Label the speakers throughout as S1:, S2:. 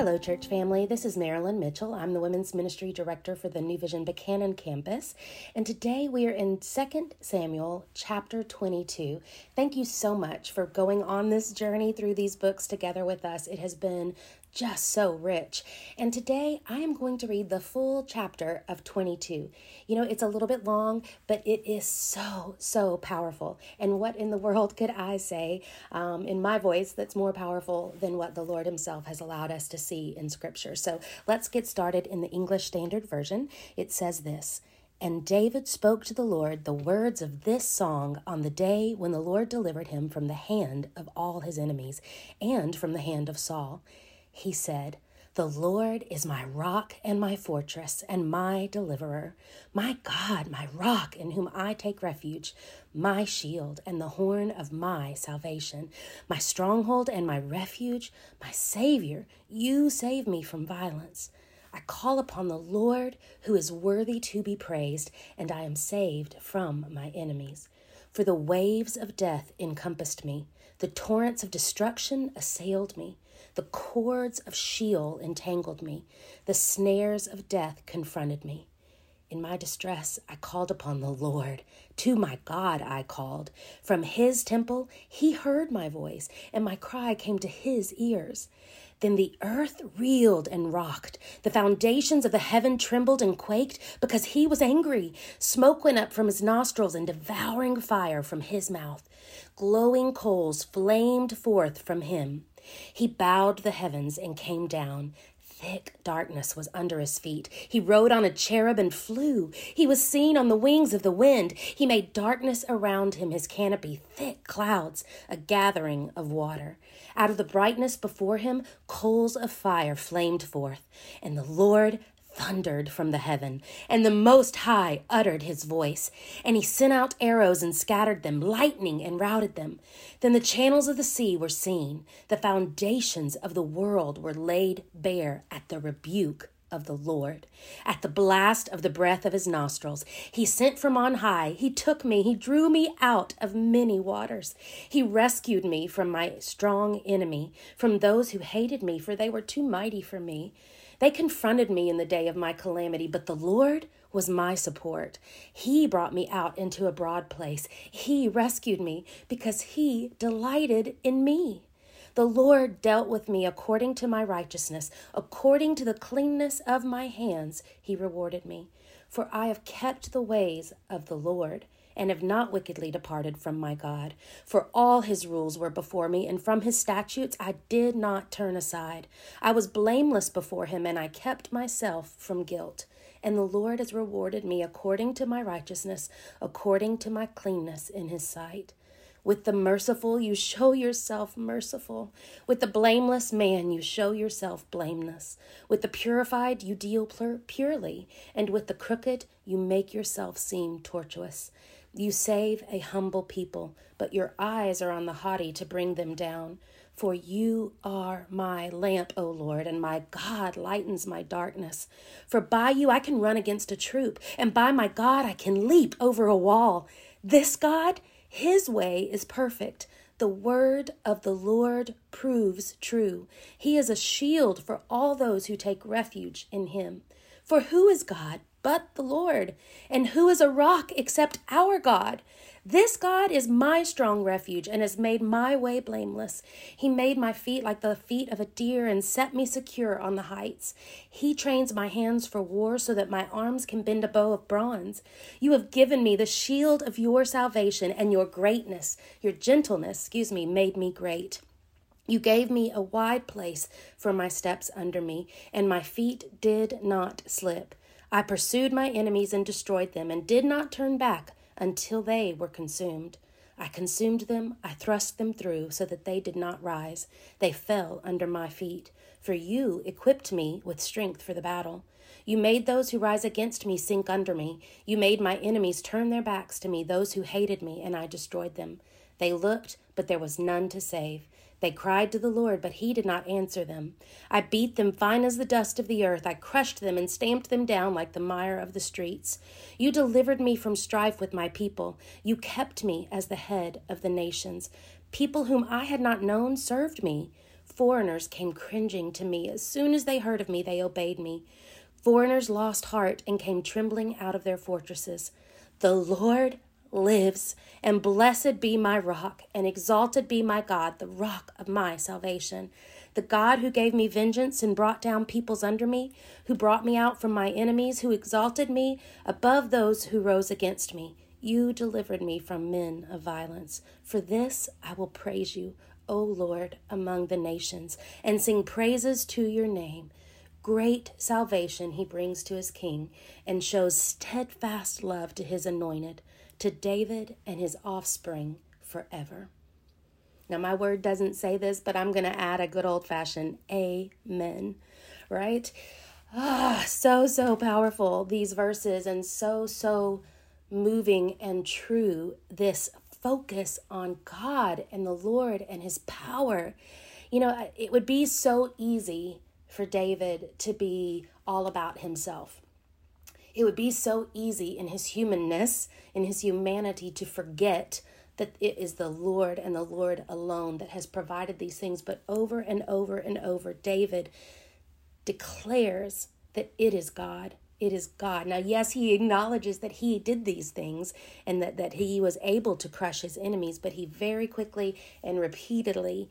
S1: Hello, church family. This is Marilyn Mitchell. I'm the Women's Ministry Director for the New Vision Buchanan campus. And today we are in 2 Samuel chapter 22. Thank you so much for going on this journey through these books together with us. It has been just so rich. And today I am going to read the full chapter of 22. You know, it's a little bit long, but it is so, so powerful. And what in the world could I say um, in my voice that's more powerful than what the Lord Himself has allowed us to see in Scripture? So let's get started in the English Standard Version. It says this. And David spoke to the Lord the words of this song on the day when the Lord delivered him from the hand of all his enemies and from the hand of Saul he said, The Lord is my rock and my fortress and my deliverer, my God, my rock in whom I take refuge, my shield and the horn of my salvation, my stronghold and my refuge, my Savior. You save me from violence. I call upon the Lord who is worthy to be praised, and I am saved from my enemies. For the waves of death encompassed me, the torrents of destruction assailed me. The cords of Sheol entangled me. The snares of death confronted me. In my distress, I called upon the Lord. To my God, I called. From his temple, he heard my voice, and my cry came to his ears. Then the earth reeled and rocked. The foundations of the heaven trembled and quaked because he was angry. Smoke went up from his nostrils and devouring fire from his mouth. Glowing coals flamed forth from him. He bowed the heavens and came down. Thick darkness was under his feet. He rode on a cherub and flew. He was seen on the wings of the wind. He made darkness around him, his canopy, thick clouds, a gathering of water. Out of the brightness before him, coals of fire flamed forth. And the Lord thundered from the heaven, and the Most High uttered his voice, and he sent out arrows and scattered them, lightning and routed them. Then the channels of the sea were seen, the foundations of the world were laid bare at the rebuke of the Lord. At the blast of the breath of his nostrils, he sent from on high. He took me, he drew me out of many waters. He rescued me from my strong enemy, from those who hated me, for they were too mighty for me. They confronted me in the day of my calamity, but the Lord was my support. He brought me out into a broad place. He rescued me because He delighted in me. The Lord dealt with me according to my righteousness, according to the cleanness of my hands, He rewarded me. For I have kept the ways of the Lord and have not wickedly departed from my God. For all his rules were before me, and from his statutes I did not turn aside. I was blameless before him, and I kept myself from guilt. And the Lord has rewarded me according to my righteousness, according to my cleanness in his sight. With the merciful, you show yourself merciful. With the blameless man, you show yourself blameless. With the purified, you deal purely. And with the crooked, you make yourself seem tortuous. You save a humble people, but your eyes are on the haughty to bring them down. For you are my lamp, O Lord, and my God lightens my darkness. For by you I can run against a troop, and by my God I can leap over a wall. This God, his way is perfect. The word of the Lord proves true. He is a shield for all those who take refuge in him. For who is God but the Lord? And who is a rock except our God? This God is my strong refuge and has made my way blameless. He made my feet like the feet of a deer and set me secure on the heights. He trains my hands for war so that my arms can bend a bow of bronze. You have given me the shield of your salvation and your greatness, your gentleness, excuse me, made me great. You gave me a wide place for my steps under me, and my feet did not slip. I pursued my enemies and destroyed them, and did not turn back until they were consumed. I consumed them, I thrust them through, so that they did not rise. They fell under my feet. For you equipped me with strength for the battle. You made those who rise against me sink under me. You made my enemies turn their backs to me, those who hated me, and I destroyed them. They looked, but there was none to save. They cried to the Lord, but he did not answer them. I beat them fine as the dust of the earth. I crushed them and stamped them down like the mire of the streets. You delivered me from strife with my people. You kept me as the head of the nations. People whom I had not known served me. Foreigners came cringing to me. As soon as they heard of me, they obeyed me. Foreigners lost heart and came trembling out of their fortresses. The Lord lives, and blessed be my rock, and exalted be my God, the rock of my salvation. The God who gave me vengeance and brought down peoples under me, who brought me out from my enemies, who exalted me above those who rose against me. You delivered me from men of violence. For this I will praise you, O Lord, among the nations, and sing praises to your name. Great salvation he brings to his king, and shows steadfast love to his anointed to David and his offspring forever. Now, my word doesn't say this, but I'm going to add a good old fashioned amen, right? Ah, so, so powerful, these verses, and so, so moving and true. This focus on God and the Lord and his power. You know, it would be so easy for David to be all about himself it would be so easy in his humanness, in his humanity, to forget that it is the Lord and the Lord alone that has provided these things. But over and over and over, David declares that it is God. It is God. Now, yes, he acknowledges that he did these things and that, that he was able to crush his enemies, but he very quickly and repeatedly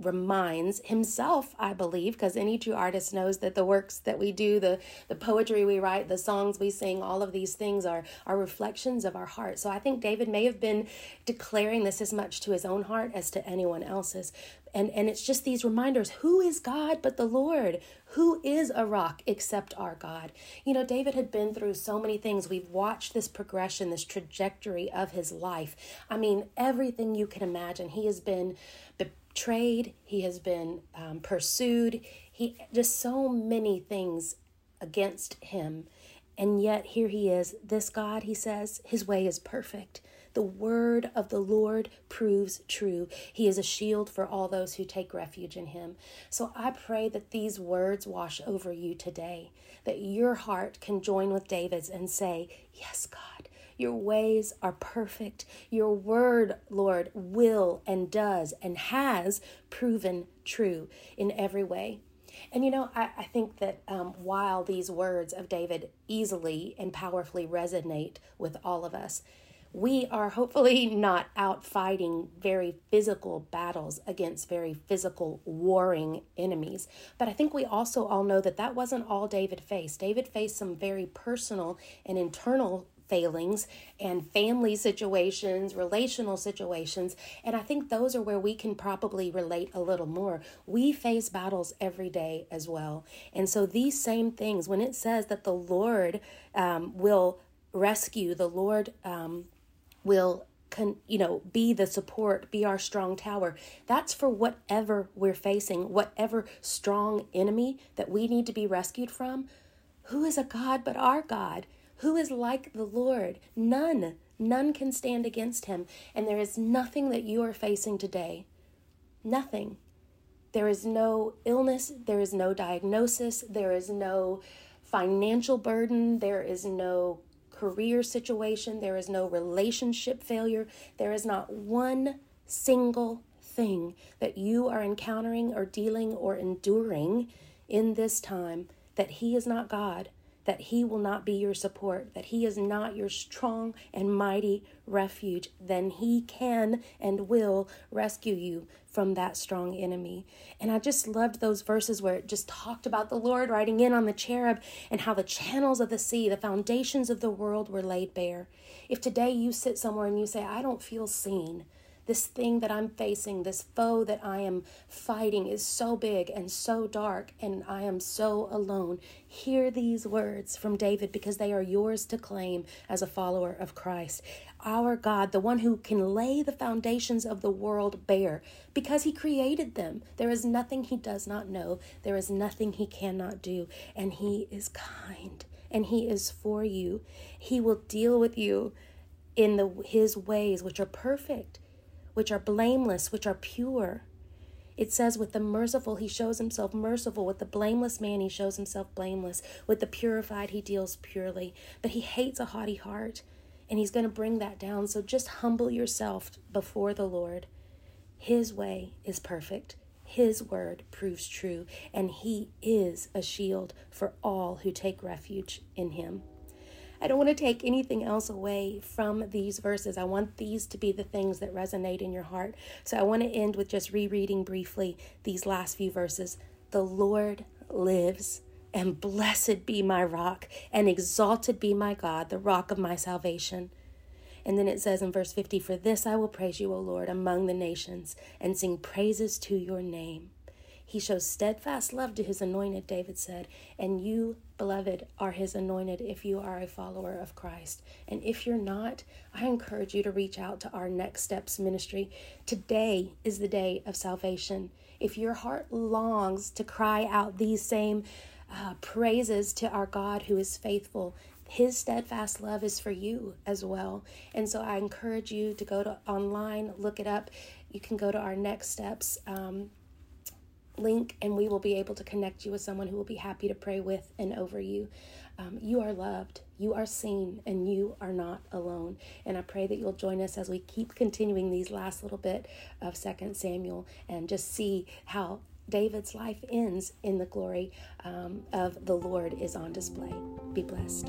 S1: reminds himself i believe because any true artist knows that the works that we do the the poetry we write the songs we sing all of these things are are reflections of our heart. So i think david may have been declaring this as much to his own heart as to anyone else's. And and it's just these reminders who is god but the lord? Who is a rock except our god? You know david had been through so many things. We've watched this progression this trajectory of his life. I mean everything you can imagine. He has been betrayed, he has been um, pursued, he just so many things against him. And yet here he is. This God, he says, his way is perfect. The word of the Lord proves true. He is a shield for all those who take refuge in him. So I pray that these words wash over you today, that your heart can join with David's and say, Yes, God. Your ways are perfect. Your word, Lord, will and does and has proven true in every way. And you know, I, I think that um, while these words of David easily and powerfully resonate with all of us, we are hopefully not out fighting very physical battles against very physical warring enemies. But I think we also all know that that wasn't all David faced. David faced some very personal and internal failings and family situations, relational situations. And I think those are where we can probably relate a little more. We face battles every day as well. And so these same things, when it says that the Lord um, will rescue, the Lord um, will can you know be the support be our strong tower that's for whatever we're facing whatever strong enemy that we need to be rescued from who is a god but our god who is like the Lord? None. None can stand against him. And there is nothing that you are facing today. Nothing. There is no illness. There is no diagnosis. There is no financial burden. There is no career situation. There is no relationship failure. There is not one single thing that you are encountering or dealing or enduring in this time that He is not God that He will not be your support, that He is not your strong and mighty refuge, then He can and will rescue you from that strong enemy. And I just loved those verses where it just talked about the Lord riding in on the cherub and how the channels of the sea, the foundations of the world were laid bare. If today you sit somewhere and you say, I don't feel seen, This thing that I'm facing, this foe that I am fighting is so big and so dark, and I am so alone. Hear these words from David because they are yours to claim as a follower of Christ. Our God, the one who can lay the foundations of the world bare, because he created them. There is nothing he does not know, there is nothing he cannot do, and he is kind and he is for you. He will deal with you in the his ways which are perfect which are blameless, which are pure. It says, with the merciful, he shows himself merciful. With the blameless man, he shows himself blameless. With the purified, he deals purely. But he hates a haughty heart, and he's going to bring that down. So just humble yourself before the Lord. His way is perfect. His word proves true, and he is a shield for all who take refuge in him. I don't want to take anything else away from these verses. I want these to be the things that resonate in your heart. So I want to end with just rereading briefly these last few verses. The Lord lives, and blessed be my rock, and exalted be my God, the rock of my salvation. And then it says in verse 50 For this I will praise you, O Lord, among the nations, and sing praises to your name. He shows steadfast love to his anointed, David said. And you, beloved, are his anointed if you are a follower of Christ. And if you're not, I encourage you to reach out to our Next Steps ministry. Today is the day of salvation. If your heart longs to cry out these same uh, praises to our God who is faithful, his steadfast love is for you as well. And so I encourage you to go to online, look it up. You can go to our next steps um, link and we will be able to connect you with someone who will be happy to pray with and over you. Um, you are loved, you are seen, and you are not alone. And I pray that you'll join us as we keep continuing these last little bit of Second Samuel and just see how David's life ends in the glory um, of the Lord is on display. Be blessed.